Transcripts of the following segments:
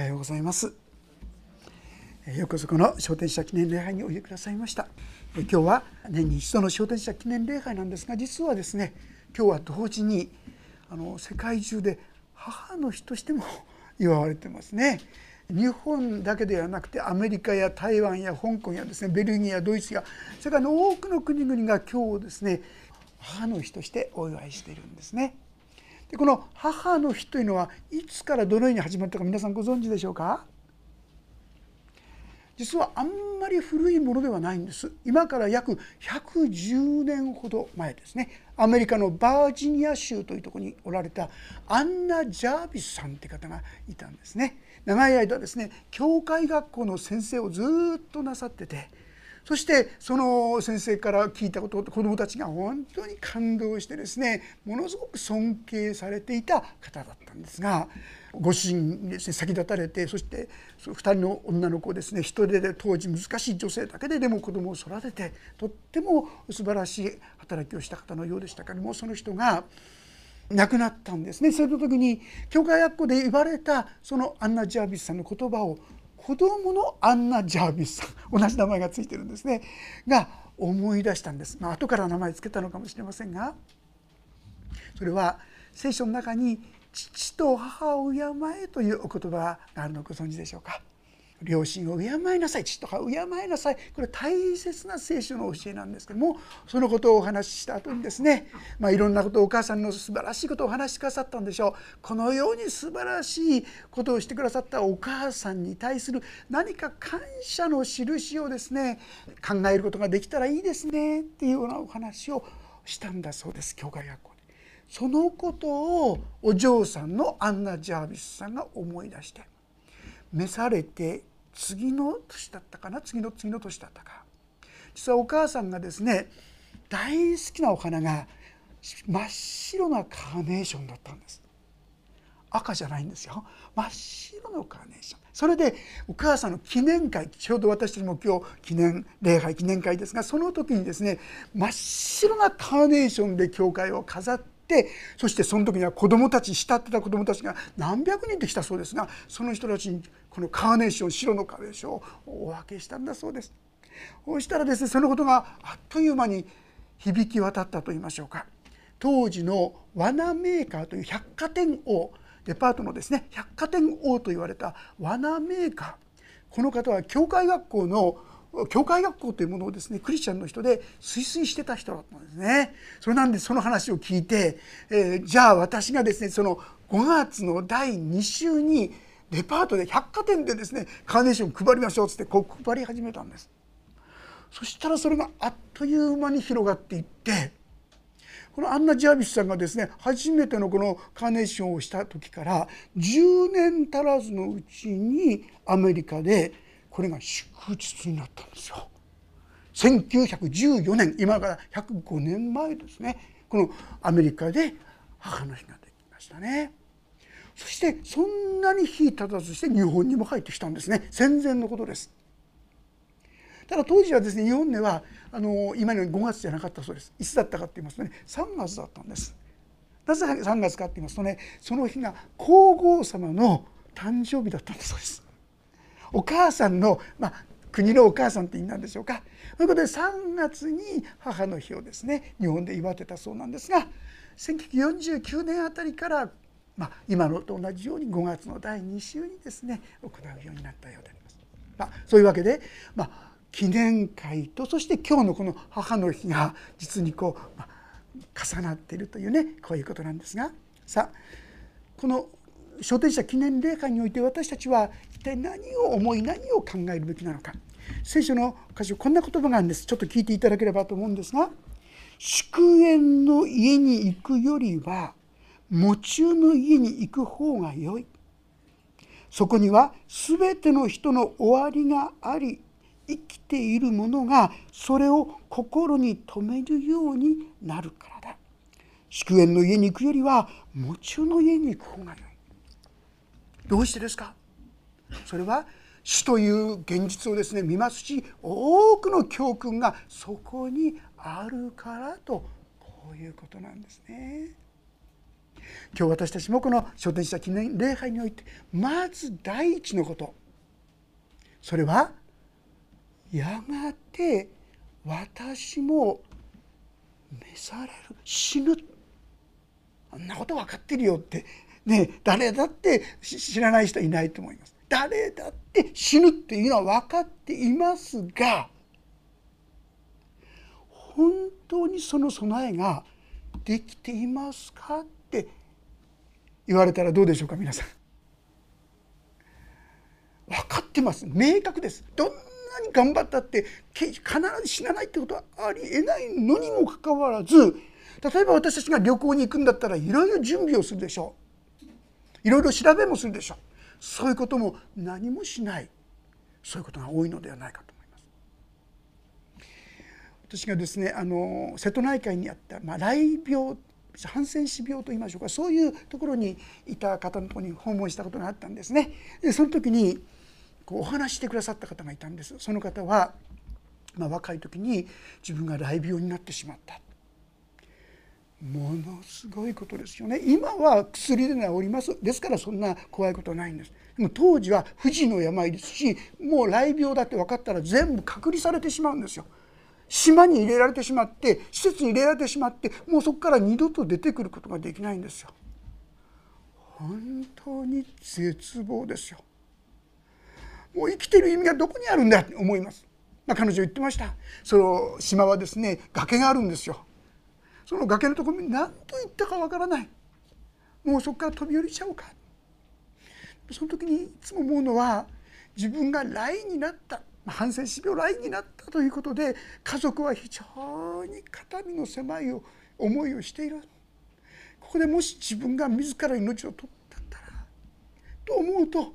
はようございます。ようこそこの昇天者記念礼拝においでくださいました。今日は年に一度の昇天者記念礼拝なんですが実はですね今日は同時にあの世界中で母の日としても 祝われてますね。日本だけではなくてアメリカや台湾や香港やですねベルギーやドイツや世界の多くの国々が今日をですね母の日としてお祝いしているんですね。でこの母の日というのはいつからどのように始まったか皆さんご存知でしょうか？実はあんまり古いものではないんです。今から約110年ほど前ですね。アメリカのバージニア州というところにおられたアンナ・ジャービスさんって方がいたんですね。長い間ですね教会学校の先生をずっとなさっててそしてその先生から聞いたこと子どもたちが本当に感動してですねものすごく尊敬されていた方だったんですがご主人にですね先立たれてそしてその2人の女の子をですね一人で当時難しい女性だけででも子供を育ててとっても素晴らしい働きをした方のようでしたけどもその人が亡くなったんですね。その時に教会学校で言われたそのアンナ・ジャービスさんの言葉を子供のアンナ・ジャービスさん。同じ名前がついてるんですね。が思い出したんです、まあ後から名前つけたのかもしれませんが。それは聖書の中に「父と母を敬え」というお言葉があるのをご存知でしょうか？両親を敬いなさい。父とか敬いなさい。これ大切な聖書の教えなんですけどもそのことをお話しした後にですね、まあ、いろんなことをお母さんの素晴らしいことをお話しくださったんでしょう。このように素晴らしいことをしてくださったお母さんに対する何か感謝の印をですね考えることができたらいいですねっていうようなお話をしたんだそうです。教会学校で。そのことをお嬢さんのアンナ・ジャービスさんが思い出して召されて次の年だったかな？次の次の年だったか。実はお母さんがですね大好きなお花が真っ白なカーネーションだったんです。赤じゃないんですよ。真っ白のカーネーション。それでお母さんの記念会ちょうど私たちも今日記念礼拝記念会ですがその時にですね真っ白なカーネーションで教会を飾ってってそしてその時には子どもたち慕ってた子どもたちが何百人って来たそうですがその人たちにこのカーネーション白のカーネーションをお分けしたんだそうです。そうしたらですねそのことがあっという間に響き渡ったと言いましょうか当時の罠メーカーという百貨店王デパートのですね百貨店王と言われた罠メーカーこの方は教会学校の教会学校というものをですねクリスチャンの人で推進してた人だったんですね。それなんでその話を聞いて、えー、じゃあ私がですねその5月の第2週にデパートで百貨店でですねカーネーション配りましょうっつってこう配り始めたんです。そしたらそれがあっという間に広がっていってこのアンナ・ジャービスさんがですね初めてのこのカーネーションをした時から10年足らずのうちにアメリカでこれが祝日になったんですよ。1914年今から105年前ですねこのアメリカで母の日ができましたね。そしてそんなに日経たずして日本にも入ってきたんですね戦前のことです。ただ当時はですね日本ではあの今のように5月じゃなかったそうですいつだったかって言いますとね3月だったんですなぜ3月かって言いますとねその日が皇后様の誕生日だったんだそうですお母さんの、まあ、国のお母さんって意味なんでしょうかということで3月に母の日をですね日本で祝ってたそうなんですが1949年あたりから、まあ、今のと同じように5月の第2週にですね行うようになったようであります。まあ、そういうわけで、まあ、記念会とそして今日のこの母の日が実にこう、まあ、重なっているというねこういうことなんですがさあこの昇天者記念礼拝において私たちは一体何を思い何を考えるべきなのか。聖書の箇所こんな言葉があるんです。ちょっと聞いていただければと思うんですが祝宴の家に行くよりは喪中の家に行く方が良い。そこには全ての人の終わりがあり生きている者がそれを心に留めるようになるからだ。祝宴の家に行くよりは喪中の家に行く方が良い。どうしてですか？それは死という現実をですね見ますし多くの教訓がそこにあるからとこういうことなんですね。今日私たちもこの書店者記念礼拝においてまず第一のこと。それはやがて私も召される。死ぬ。あんなこと分かってるよってね誰だって知らない人いないと思います。誰だって死ぬっていうのは分かっていますが本当にその備えができていますかって言われたらどうでしょうか皆さん。分かってます。明確です。どんなに頑張ったって必ず死なないってことはありえないのにもかかわらず例えば私たちが旅行に行くんだったらいろいろ準備をするでしょう。いろいろ調べもするでしょ。うそういうことも何もしない。そういうことが多いのではないかと思います。私がですねあの瀬戸内海にあった、まあ、雷病ハンセン氏病といいましょうか。そういうところにいた方のところに訪問したことがあったんですね。でその時にこうお話してくださった方がいたんです。その方は、まあ、若い時に自分が雷病になってしまった。ものすごいことですよね。今は薬で治ります。ですからそんな怖いことはないんです。でも当時は不治の病ですしもう雷病だって分かったら全部隔離されてしまうんですよ。島に入れられてしまって施設に入れられてしまってもうそこから二度と出てくることができないんですよ。本当に絶望ですよ。もう生きてる意味がどこにあるんだって思います、まあ、彼女言ってました。その島はですね崖があるんですよ。その崖のところに何と言ったかわからない。もうそこから飛び降りちゃおうか。その時にいつも思うのは自分が雷になった。ハンセン氏病雷になったということで家族は非常に肩身の狭い思いをしている。ここでもし自分が自ら命を取ったんだらと思うと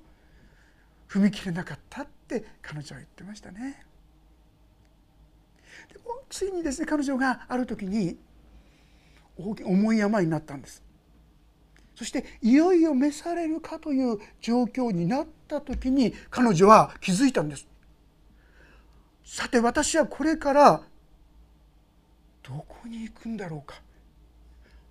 踏み切れなかったって彼女は言ってましたね。でもついにですね彼女がある時に重い病になったんです。そしていよいよ召されるかという状況になった時に彼女は気づいたんです。さて私はこれからどこに行くんだろうか。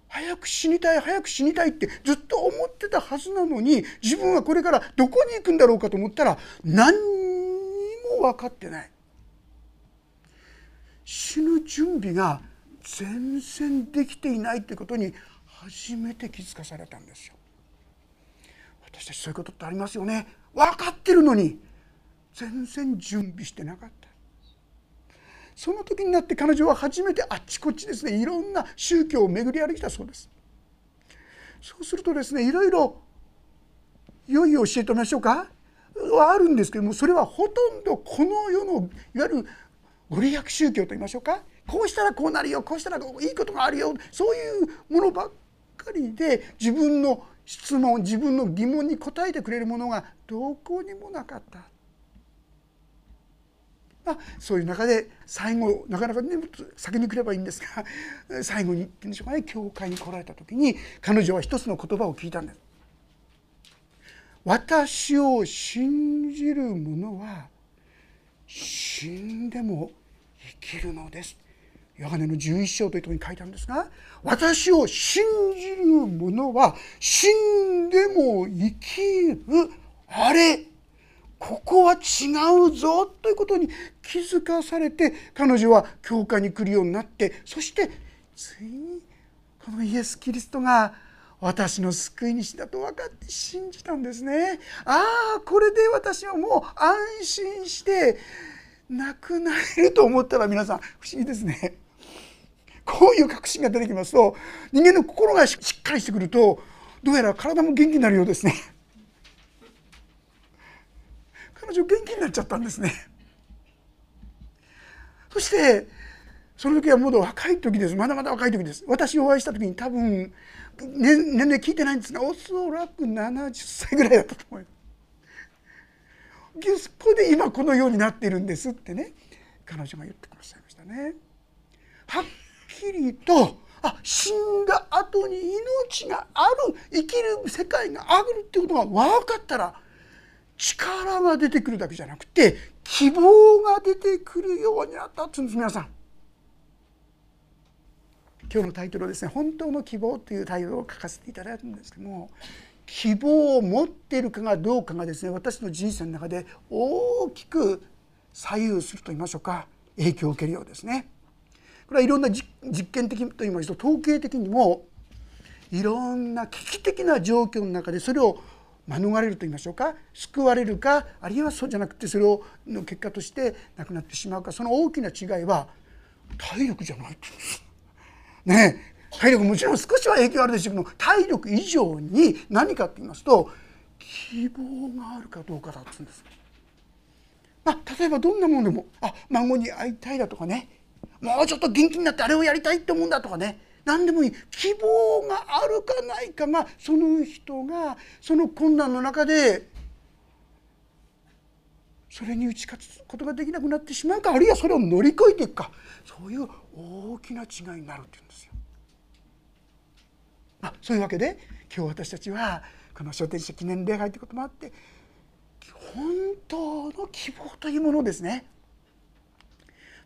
早く死にたい早く死にたいってずっと思ってたはずなのに自分はこれからどこに行くんだろうかと思ったら何にも分かってない。死ぬ準備が全然できていないということに初めて気づかされたんですよ。私たちそういうことってありますよね。分かってるのに全然準備してなかった。その時になって彼女は初めてあっちこっちですねいろんな宗教を巡り歩いたそうです。そうするとですねいろいろ良い教えとみましょうか？はあるんですけどもそれはほとんどこの世のいわゆるご利益宗教と言いましょうか？こうしたらこうなるよこうしたらいいことがあるよそういうものばっかりで自分の質問自分の疑問に答えてくれるものがどこにもなかった。まあ、そういう中で最後なかなかね先に来ればいいんですが 最後に言ってんでしょうかね教会に来られた時に彼女は一つの言葉を聞いたんです。私を信じる者は死んでも生きるのですヨハネの11章というところに書いてあるんですが私を信じる者は死んでも生きるあれここは違うぞということに気づかされて彼女は教会に来るようになってそしてついにこのイエス・キリストが私の救い主だと分かって信じたんですね。ああこれで私はもう安心して亡くなれると思ったら皆さん不思議ですね。こういう確信が出てきますと人間の心がしっかりしてくるとどうやら体も元気になるようですね。彼女元気になっちゃったんですね。そしてその時はまだ若い時です。まだまだ若い時です。私お会いした時に多分、年齢聞いてないんですがおそらく70歳ぐらいだったと思います。そこで今このようになっているんですってね彼女が言ってくださいましたね。はっきりとあ死んだ後に命がある生きる世界があるってことが分かったら力が出てくるだけじゃなくて希望が出てくるようになったって言うんです皆さん。今日のタイトルはですね「本当の希望」というタイトルを書かせていただいたんですけども希望を持っているかがどうかがですね私の人生の中で大きく左右すると言いましょうか影響を受けるようですね。これはいろんな実験的と言いますと統計的にもいろんな危機的な状況の中でそれを免れると言いましょうか救われるかあるいはそうじゃなくてそれをの結果として亡くなってしまうかその大きな違いは体力じゃない。ね体力もちろん少しは影響あるでしょうけど体力以上に何かって言いますと希望があるかどうかだっつうんです。まあ、例えばどんなものでもあ孫に会いたいだとかねもうちょっと元気になってあれをやりたいって思うんだとかね。何でもいい。希望があるかないか。がその人がその困難の中でそれに打ち勝つことができなくなってしまうか。あるいはそれを乗り越えていくか。そういう大きな違いになるっていうんですよ。まあ、そういうわけで今日私たちはこの書店者記念礼拝ということもあって本当の希望というものをですね。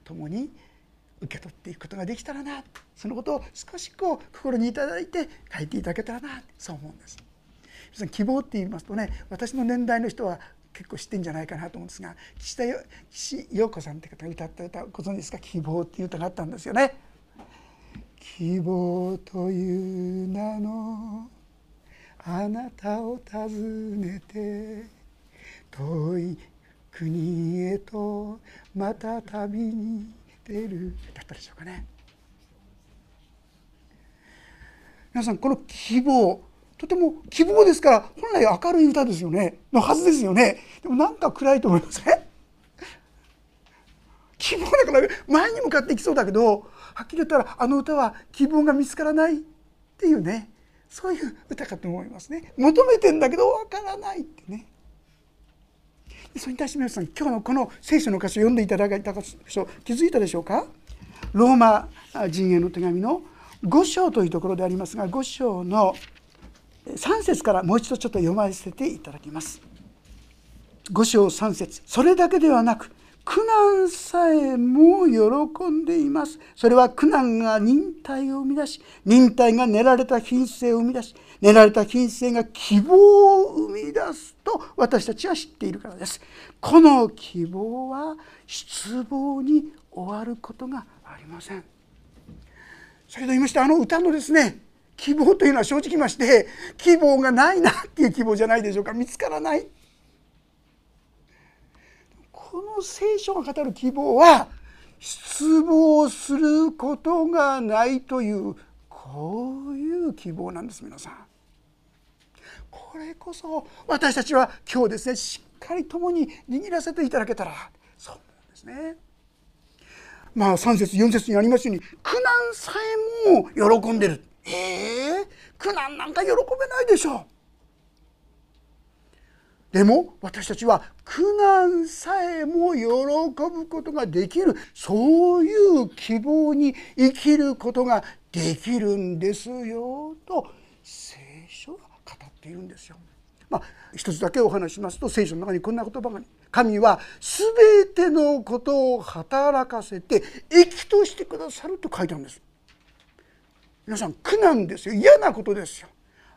共に受け取っていくことができたらなそのことを少しこう心に頂いて書いていただけたらなそう思うんです。希望って言いますとね私の年代の人は結構知ってんじゃないかなと思うんですが岸田岸陽子さんって方が歌った歌ご存知ですか「希望」っていう歌があったんですよね。希望という名のあなたを訪ねて遠い国へとまた旅に出るだったでしょうかね。皆さんこの希望とても希望ですから本来明るい歌ですよね。のはずですよね。でもなんか暗いと思いません？希望だから前に向かっていきそうだけどはっきり言ったらあの歌は希望が見つからないっていうね。そういう歌かと思いますね。求めてんだけどわからないってね。それに対して皆さん今日のこの聖書の歌詞を読んでいただいた人気づいたでしょうか？ローマ陣営の手紙の5章というところでありますが5章の3節からもう一度ちょっと読ませていただきます。5章3節それだけではなく苦難さえも喜んでいます。それは苦難が忍耐を生み出し、忍耐が練られた品性を生み出し、練られた品性が希望を生み出すと私たちは知っているからです。この希望は失望に終わることがありません。先ほど言いましたあの歌のですね希望というのは正直まして希望がないなっていう希望じゃないでしょうか見つからないこの聖書が語る希望は失望することがないというこういう希望なんです皆さん。これこそ私たちは今日ですねしっかり共に握らせていただけたらそう思うんですね。まあ3節4節にありますように苦難さえも喜んでる。えー、苦難なんか喜べないでしょう。でも私たちは苦難さえも喜ぶことができるそういう希望に生きることができるんですよと聖書は語っているんですよ。まあ、一つだけお話しますと聖書の中にこんな言葉が神は全てのことを働かせて益としてくださると書いてあるんです。皆さん苦難ですよ嫌なことですよ。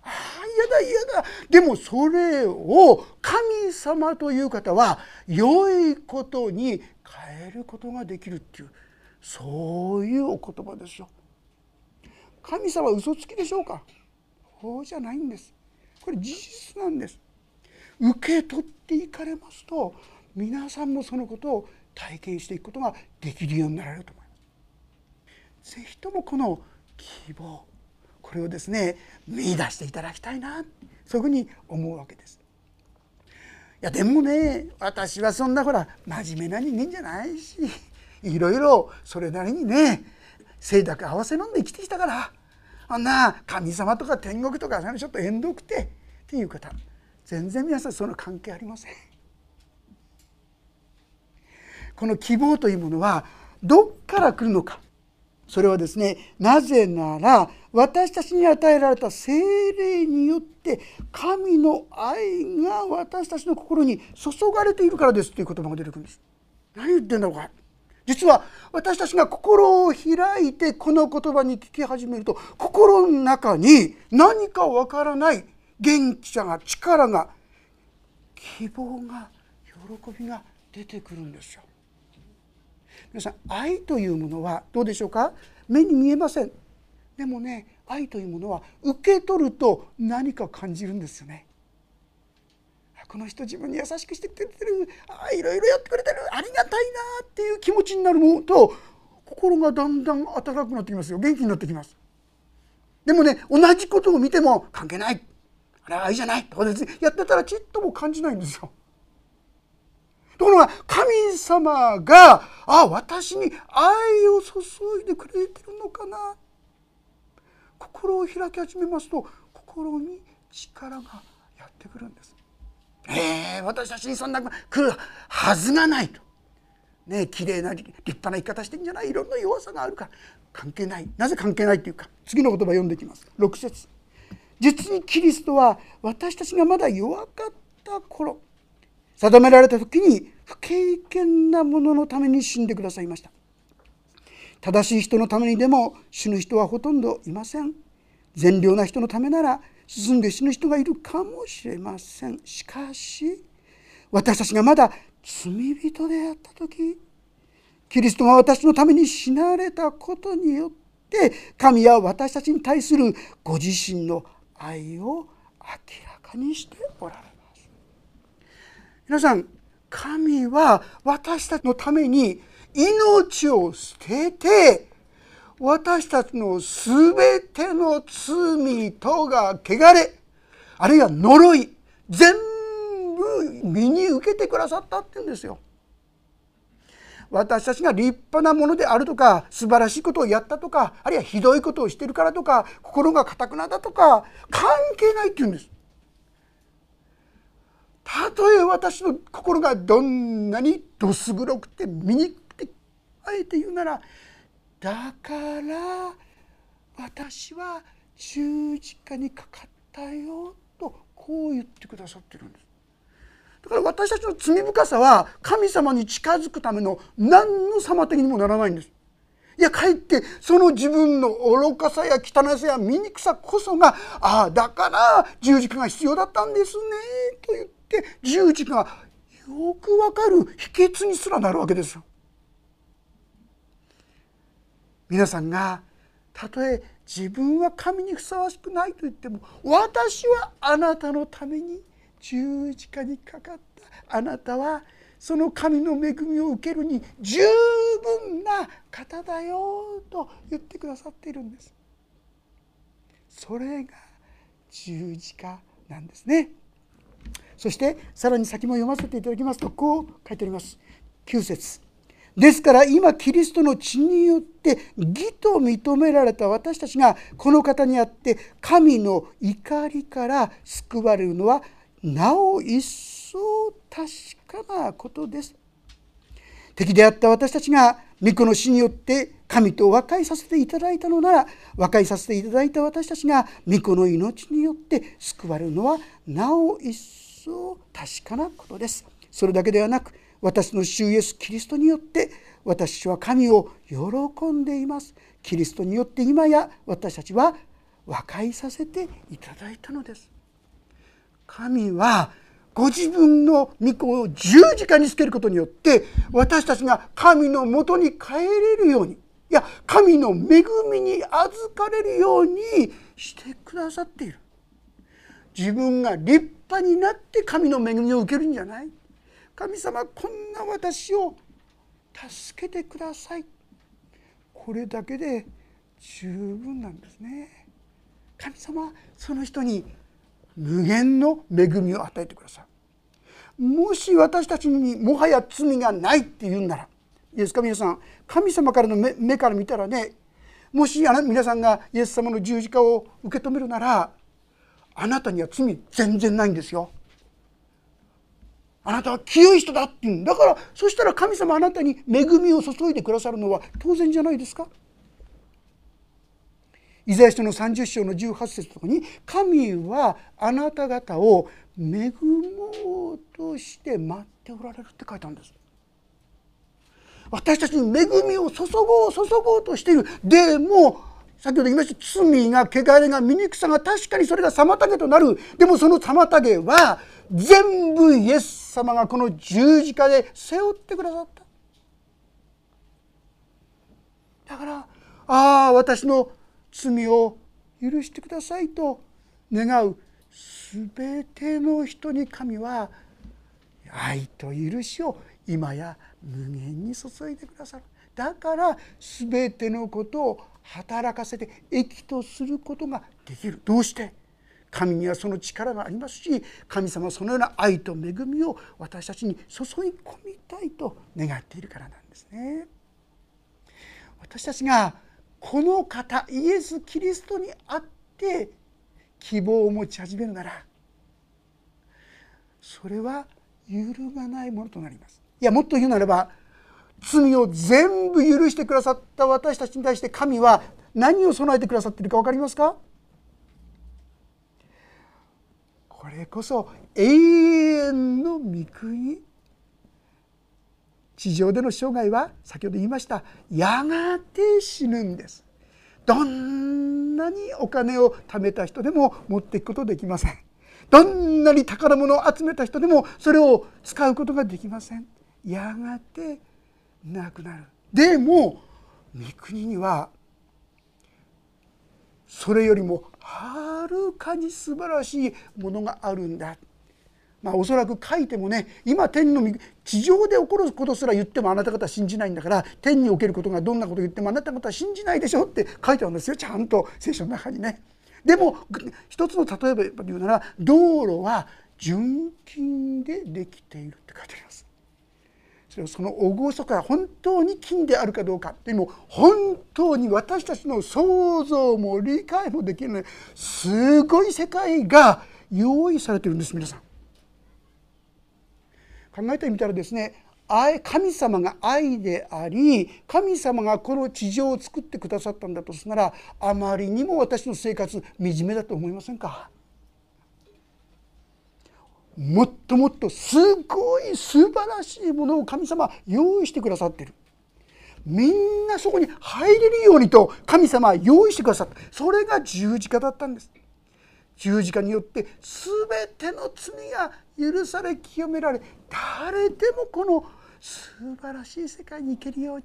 嫌だ嫌だ。でもそれを神様という方は良いことに変えることができるっていうそういうお言葉ですよ。神様は嘘つきでしょうか？そうじゃないんです。これ事実なんです。受け取っていかれますと皆さんもそのことを体験していくことができるようになられると思います。ぜひともこの希望。これをですね見出していただきたいなそういうふうに思うわけです。いやでもね私はそんなほら真面目な人間じゃないしいろいろそれなりにね清濁合わせ飲んで生きてきたからあんな神様とか天国とかちょっと縁遠くてっていう方全然皆さんその関係ありません。この希望というものはどっから来るのかそれはですねなぜなら私たちに与えられた精霊によって神の愛が私たちの心に注がれているからですという言葉が出てくるんです。何言ってんだろうか実は私たちが心を開いてこの言葉に聞き始めると心の中に何かわからない元気さが力が希望が喜びが出てくるんですよ。皆さん愛というものはどうでしょうか？目に見えません。でもね愛というものは受け取ると何か感じるんですよね。この人自分に優しくしてくれてる。あいろいろやってくれてる。ありがたいなっていう気持ちになるものと心がだんだん温かくなってきますよ。元気になってきます。でもね同じことを見ても関係ない。あれは愛じゃない。とかですね。やってたらちっとも感じないんですよ。ところが神様があ私に愛を注いでくれてるのかな。心を開き始めますと心に力がやってくるんです。えー、私たちにそんな来るはずがないと。ね綺麗な立派な生き方してんじゃない。いろんな弱さがあるから。関係ない。なぜ関係ないっていうか。次の言葉読んでいきます。6節。実にキリストは私たちがまだ弱かった頃定められた時に不経験な者のために死んでくださいました。正しい人のためにでも死ぬ人はほとんどいません。善良な人のためなら進んで死ぬ人がいるかもしれません。しかし私たちがまだ罪人であった時キリストが私のために死なれたことによって神は私たちに対するご自身の愛を明らかにしておられます皆さん神は私たちのために命を捨てて私たちの全ての罪とが汚れあるいは呪い全部身に受けてくださったって言うんですよ。私たちが立派なものであるとか素晴らしいことをやったとかあるいはひどいことをしてるからとか心がかたくなだとか関係ないって言うんです。たとえ私の心がどんなにどす黒くて醜くてあえて言うならだから私は十字架にかかったよとこう言ってくださってるんです。だから私たちの罪深さは神様に近づくための何の妨げにもならないんです。いやかえってその自分の愚かさや汚さや醜さこそがああだから十字架が必要だったんですねと言ってって十字がよくわかる秘訣にすらなるわけですよ。皆さんがたとえ自分は神にふさわしくないと言っても私はあなたのために十字架にかかったあなたはその神の恵みを受けるに十分な方だよと言ってくださっているんです。それが十字架なんですね。そしてさらに先も読ませていただきますとこう書いてあります9節ですから今キリストの血によって義と認められた私たちがこの方にあって神の怒りから救われるのはなお一層確かなことです。敵であった私たちが御子の死によって神と和解させていただいたのなら和解させていただいた私たちが御子の命によって救われるのはなお一層層確かなことです。それだけではなく私の主イエスキリストによって私は神を喜んでいます。キリストによって今や私たちは和解させていただいたのです。神はご自分の御子を十字架につけることによって私たちが神のもとに帰れるようにいや神の恵みに預かれるようにしてくださっている。自分が立派になって神の恵みを受けるんじゃない？神様こんな私を助けてください。これだけで十分なんですね。神様その人に無限の恵みを与えてください。もし私たちにもはや罪がないって言うんならいいですか皆さん神様からの目から見たらねもし皆さんがイエス様の十字架を受け止めるならあなたには罪全然ないんですよ。あなたは清い人だって言うんだからそしたら神様あなたに恵みを注いでくださるのは当然じゃないですか。イザヤ書の30章の18節とかに「神はあなた方を恵もうとして待っておられる」って書いたんです。私たちに恵みを注ごう注ごうとしているでも先ほど言いました罪が汚れが醜さが確かにそれが妨げとなる。でもその妨げは全部イエス様がこの十字架で背負ってくださった。だからああ私の罪を許してくださいと願う。全ての人に神は愛と許しを今や無限に注いでくださる。だから全てのことを働かせて益とすることができるどうして？神にはその力がありますし神様はそのような愛と恵みを私たちに注ぎ込みたいと願っているからなんですね。私たちがこの方イエス・キリストにあって希望を持ち始めるならそれは揺るがないものとなります。いやもっと言うならば罪を全部許してくださった私たちに対して神は何を備えてくださっているか分かりますか？これこそ永遠の御国地上での生涯は先ほど言いました。やがて死ぬんです。どんなにお金を貯めた人でも持っていくことできません。どんなに宝物を集めた人でもそれを使うことができません。やがてなくなるでも御国にはそれよりもはるかに素晴らしいものがあるんだまあ、おそらく書いてもね今天の地上で起こることすら言ってもあなた方は信じないんだから天におけることがどんなこと言ってもあなた方は信じないでしょって書いてあるんですよちゃんと聖書の中にね。でも一つの例えば言うなら道路は純金でできているって書いてあります。それをその厳か本当に金であるかどうかでも本当に私たちの想像も理解もできないすごい世界が用意されてるんです皆さん。考えてみたらですね神様が愛であり神様がこの地上を作ってくださったんだとすならあまりにも私の生活惨めだと思いませんか？もっともっとすごい素晴らしいものを神様用意してくださってる。みんなそこに入れるようにと神様は用意してくださった。それが十字架だったんです。十字架によって全ての罪が許され清められ誰でもこの素晴らしい世界に行けるように。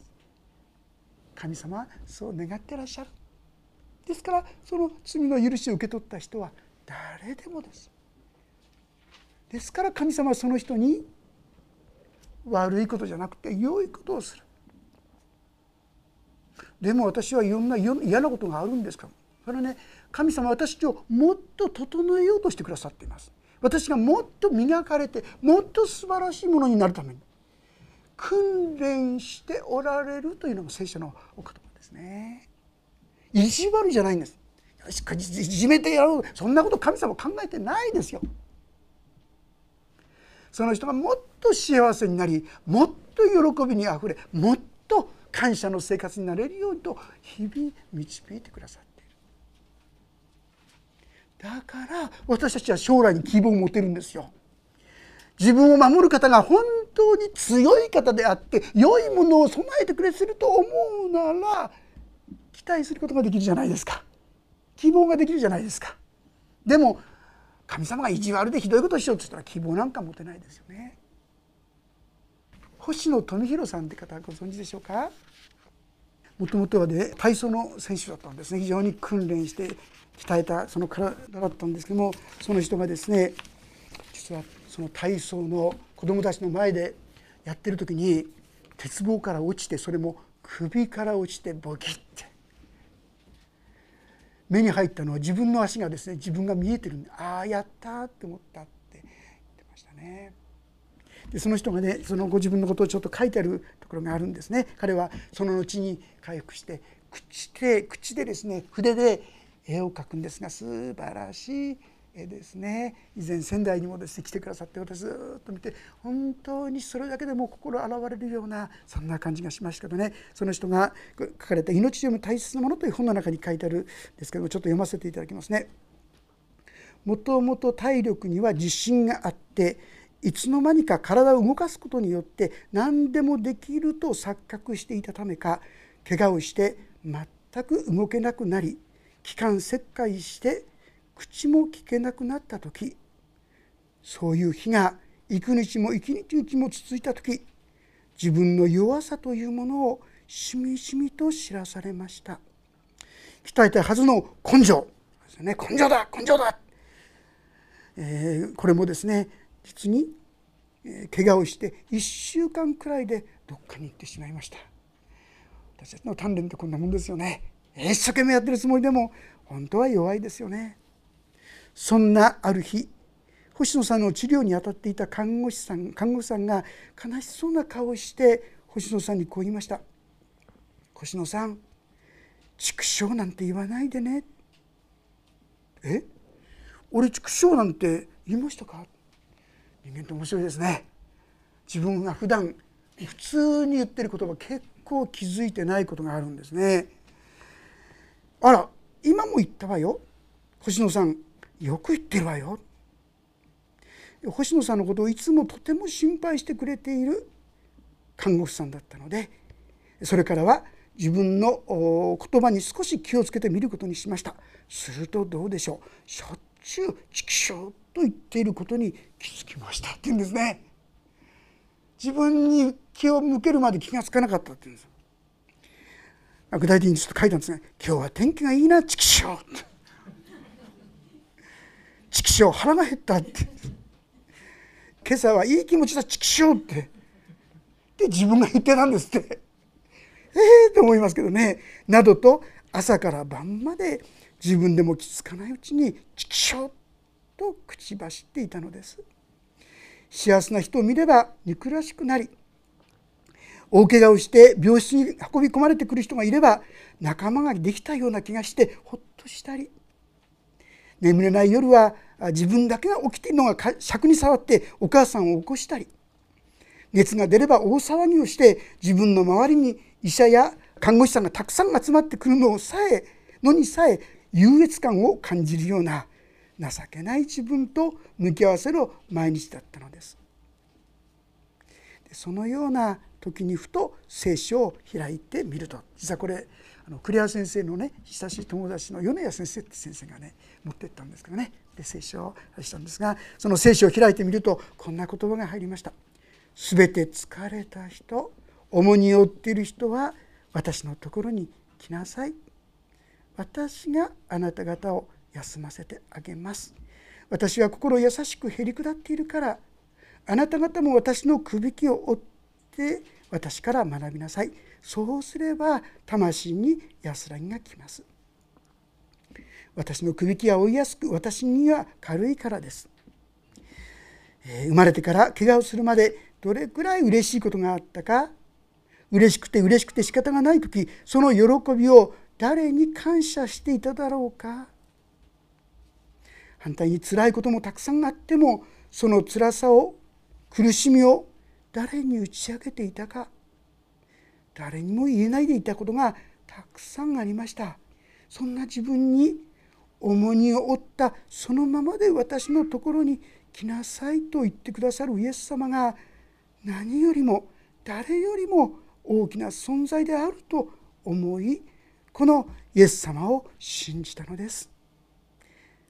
神様はそう願ってらっしゃる。ですからその罪の許しを受け取った人は誰でもです。ですから神様はその人に悪いことじゃなくて良いことをする。でも私はいろんな嫌なことがあるんですか。らそれはね神様私をもっと整えようとしてくださっています。私がもっと磨かれてもっと素晴らしいものになるために訓練しておられるというのが聖書のお言葉ですね。意地悪じゃないんです。しかいじめてやろう。そんなこと神様考えてないですよ。その人がもっと幸せになりもっと喜びにあふれもっと感謝の生活になれるようにと日々導いてくださっている。だから私たちは将来に希望を持てるんですよ。自分を守る方が本当に強い方であって良いものを備えてくれてると思うなら期待することができるじゃないですか。希望ができるじゃないですか。でも神様が意地悪でひどいことをしようとしたら希望なんか持てないですよね。星野富弘さんって方ご存知でしょうか？もともとはね体操の選手だったんですね。非常に訓練して鍛えたその体だったんですけどもその人がですね実はその体操の子供たちの前でやってる時に鉄棒から落ちてそれも首から落ちてボキッて目に入ったのは自分の足がですね自分が見えてるんでああやったって思ったって言ってましたね。でその人がねそのご自分のことをちょっと書いてあるところがあるんですね。彼はその後に回復して口で口でですね筆で絵を描くんですが素晴らしいですね以前仙台にもですね来てくださって私ずっと見て本当にそれだけでも心洗われるようなそんな感じがしましたけどねその人が書かれた「命よりも大切なもの」という本の中に書いてあるんですけどもちょっと読ませていただきますね。もともと体力には自信があっていつの間にか体を動かすことによって何でもできると錯覚していたためか怪我をして全く動けなくなり気管切開して口も聞けなくなった時そういう日が幾日も幾日も続いた時自分の弱さというものをしみしみと知らされました。鍛えたはずの根性。ですね。根性だ根性だ、えー、これもですね実に、え怪我をして1週間くらいでどっかに行ってしまいました。私たちの鍛錬ってこんなもんですよね。一生懸命やってるつもりでも本当は弱いですよね。そんなある日星野さんの治療に当たっていた看護師さん看護師さんが悲しそうな顔をして星野さんにこう言いました「星野さん畜生なんて言わないでね」え？俺畜生なんて言いましたか？人間って面白いですね。自分が普段普通に言ってる言葉結構気づいてないことがあるんですね。あら今も言ったわよ。星野さんよく言ってるわよ。星野さんのことをいつもとても心配してくれている看護師さんだったのでそれからは自分の言葉に少し気をつけてみることにしました。するとどうでしょう。しょっちゅう「畜生」と言っていることに気づきました。って言うんですね。自分に気を向けるまで気が付かなかったって言うんです。具体的にちょっと書いたんですね「今日は天気がいいな畜生」畜生腹が減った」って。今朝はいい気持ちだ畜生って。で自分が言ってたんですって。ええー、と思いますけどね。などと朝から晩まで自分でも気づかないうちに「畜生」と口走っていたのです。幸せな人を見れば憎らしくなり大怪我をして病室に運び込まれてくる人がいれば仲間ができたような気がしてほっとしたり。眠れない夜は自分だけが起きているのが尺に触ってお母さんを起こしたり。熱が出れば大騒ぎをして自分の周りに医者や看護師さんがたくさん集まってくるのさえのにさえ優越感を感じるような情けない自分と向き合わせる毎日だったのです。そのような時にふと聖書を開いてみると。実はこれあの栗原先生のね親しい友達の米谷先生って先生がね持ってったんですけどね。で聖書をしたんですがその聖書を開いてみるとこんな言葉が入りました「すべて疲れた人重荷を負っている人は私のところに来なさい」私があなた方を休ませてあげます。私は心優しくへり下っているからあなた方も私のくびきを追って私から学びなさい。そうすれば魂に安らぎがきます。私のくびきは追いやすく私には軽いからです、えー、生まれてから怪我をするまでどれくらい嬉しいことがあったか嬉しくて嬉しくて仕方がない時その喜びを誰に感謝していただろうか。反対に辛いこともたくさんあってもその辛さを苦しみを誰に打ち明けていたか。誰にも言えないでいたことがたくさんありました。そんな自分に重荷を負ったそのままで私のところに来なさいと言ってくださるイエス様が何よりも誰よりも大きな存在であると思いこのイエス様を信じたのです。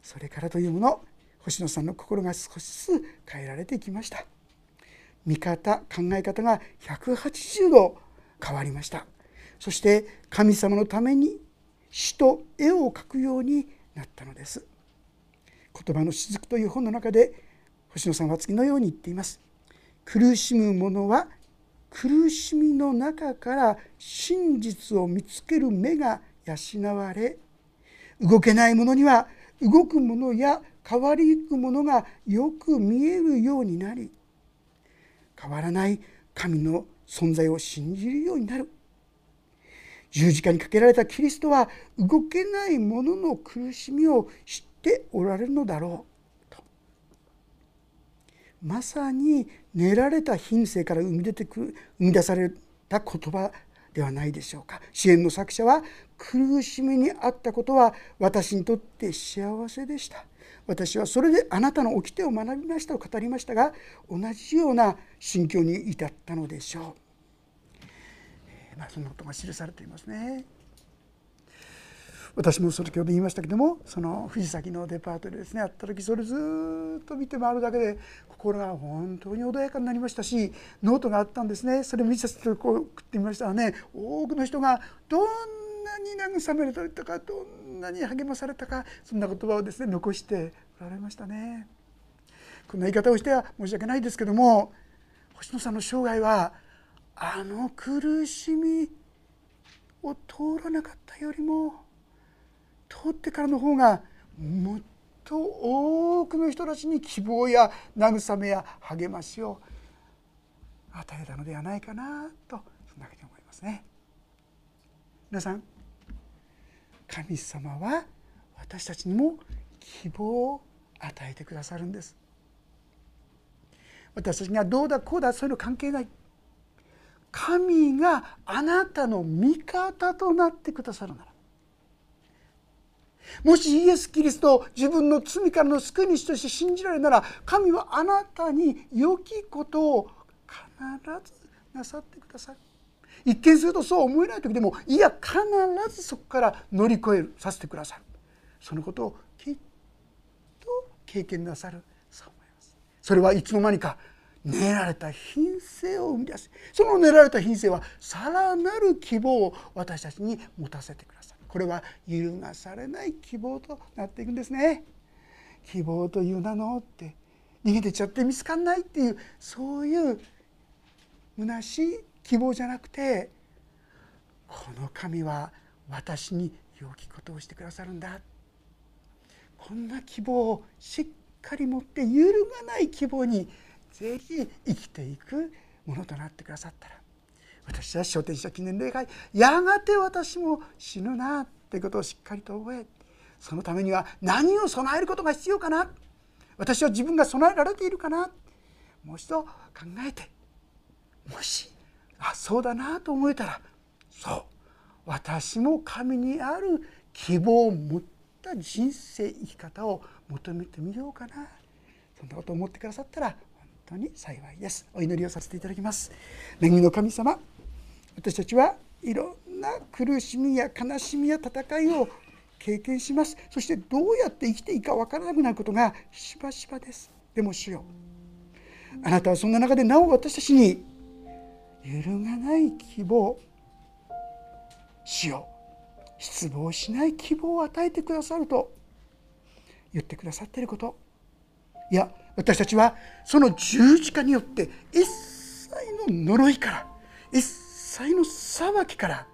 それからというもの星野さんの心が少しずつ変えられてきました。見方考え方が180度変わりました。そして神様のために詩と絵を描くようになったのです。言葉の雫という本の中で星野さんは次のように言っています。苦しむ者は苦しみの中から真実を見つける目が養われ動けない者には動くものや変わりゆくものがよく見えるようになり変わらない神の存在を信じるようになる。十字架にかけられたキリストは動けない者のの苦しみを知っておられるのだろう。と。まさに練られた品性から生み出てくる生み出された言葉ではないでしょうか。支援の作者は苦しみにあったことは私にとって幸せでした。私はそれであなたの掟を学びましたと語りましたが同じような心境に至ったのでしょう。まあ、そんなことが記されていますね。私も先ほど言いましたけどもその藤崎のデパートでですね会った時それずっと見て回るだけで心が本当に穏やかになりましたしノートがあったんですねそれ見させてこう送ってみましたらね多くの人がどんなに慰められたかどんなに励まされたかそんな言葉をですね残しておられましたね。こんな言い方をしては申し訳ないですけども星野さんの生涯はあの苦しみを通らなかったよりも通ってからの方がもっと多くの人たちに希望や慰めや励ましを与えたのではないかなとそんなふうに思いますね。皆さん神様は私たちにも希望を与えてくださるんです。私たちがどうだこうだそういうの関係ない。神があなたの味方となってくださるならもしイエス・キリストを自分の罪からの救い主として信じられるなら神はあなたに良きことを必ずなさってくださる一見するとそう思えない時でもいや必ずそこから乗り越えるさせてくださるそのことをきっと経験なさるそう思いますそれはいつの間にか練られた品性を生み出すその練られた品性はさらなる希望を私たちに持たせてくださるこれは揺るがされない希望となっていくんですね。希望という名のって逃げてちゃって見つかんないっていうそういう虚しい希望じゃなくてこの神は私に良きことをしてくださるんだ。こんな希望をしっかり持って揺るがない希望にぜひ生きていくものとなってくださったら私は昇天者記念礼拝やがて私も死ぬなってことをしっかりと覚えそのためには何を備えることが必要かな。私は自分が備えられているかな。もう一度考えてもしあそうだなと思えたらそう。私も神にある希望を持った人生生き方を求めてみようかな。そんなことを思ってくださったら本当に幸いです。お祈りをさせていただきます。恵みの神様私たちはいろんな苦しみや悲しみや戦いを経験します。そしてどうやって生きていいか分からなくなることがしばしばです。でも主よあなたはそんな中でなお私たちに揺るがない希望主よ失望しない希望を与えてくださると。言ってくださっていること。いや私たちはその十字架によって一切の呪いから一切の裁きから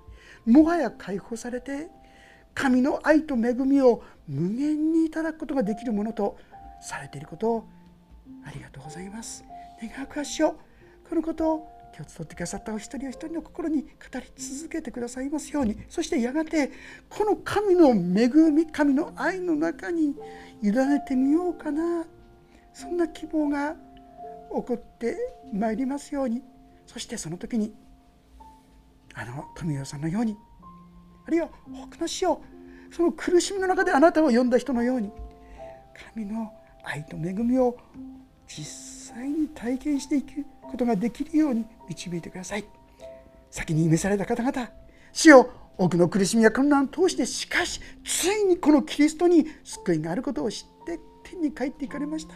もはや解放されて神の愛と恵みを無限にいただくことができるものとされていることをありがとうございます。願うかしよう。このことを今日伝ってくださったお一人お一人の心に語り続けてくださいますように。そしてやがてこの神の恵み神の愛の中に委ねてみようかな。そんな希望が起こってまいりますように。そしてその時にあの富代さんのようにあるいは他の死をその苦しみの中であなたを呼んだ人のように神の愛と恵みを実際に体験していくことができるように導いてください先に召された方々死を多くの苦しみや困難を通してしかしついにこのキリストに救いがあることを知って天に帰っていかれました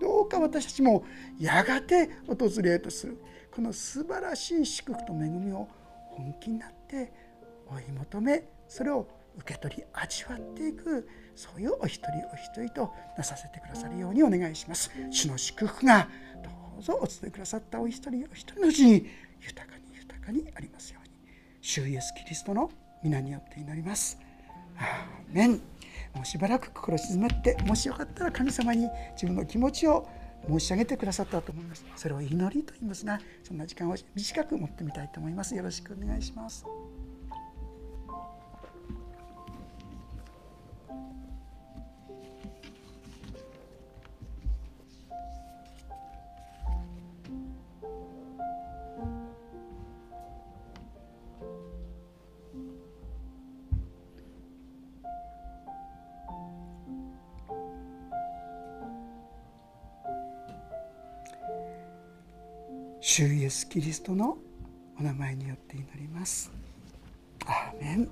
どうか私たちもやがて訪れようとするこの素晴らしい祝福と恵みを本気になって追い求めそれを受け取り味わっていくそういうお一人お一人となさせてくださるようにお願いします。主の祝福がうぞお伝えくださったお一人お一人のうちに豊かに豊かにありますように。主イエスキリストの皆によって祈ります。アーメン。もうしばらく心静まってもしよかったら神様に自分の気持ちを申し上げてくださったと思います。それを祈りと言いますがそんな時間を短く持ってみたいと思います。よろしくお願いします。主イエスキリストのお名前によって祈ります。アーメン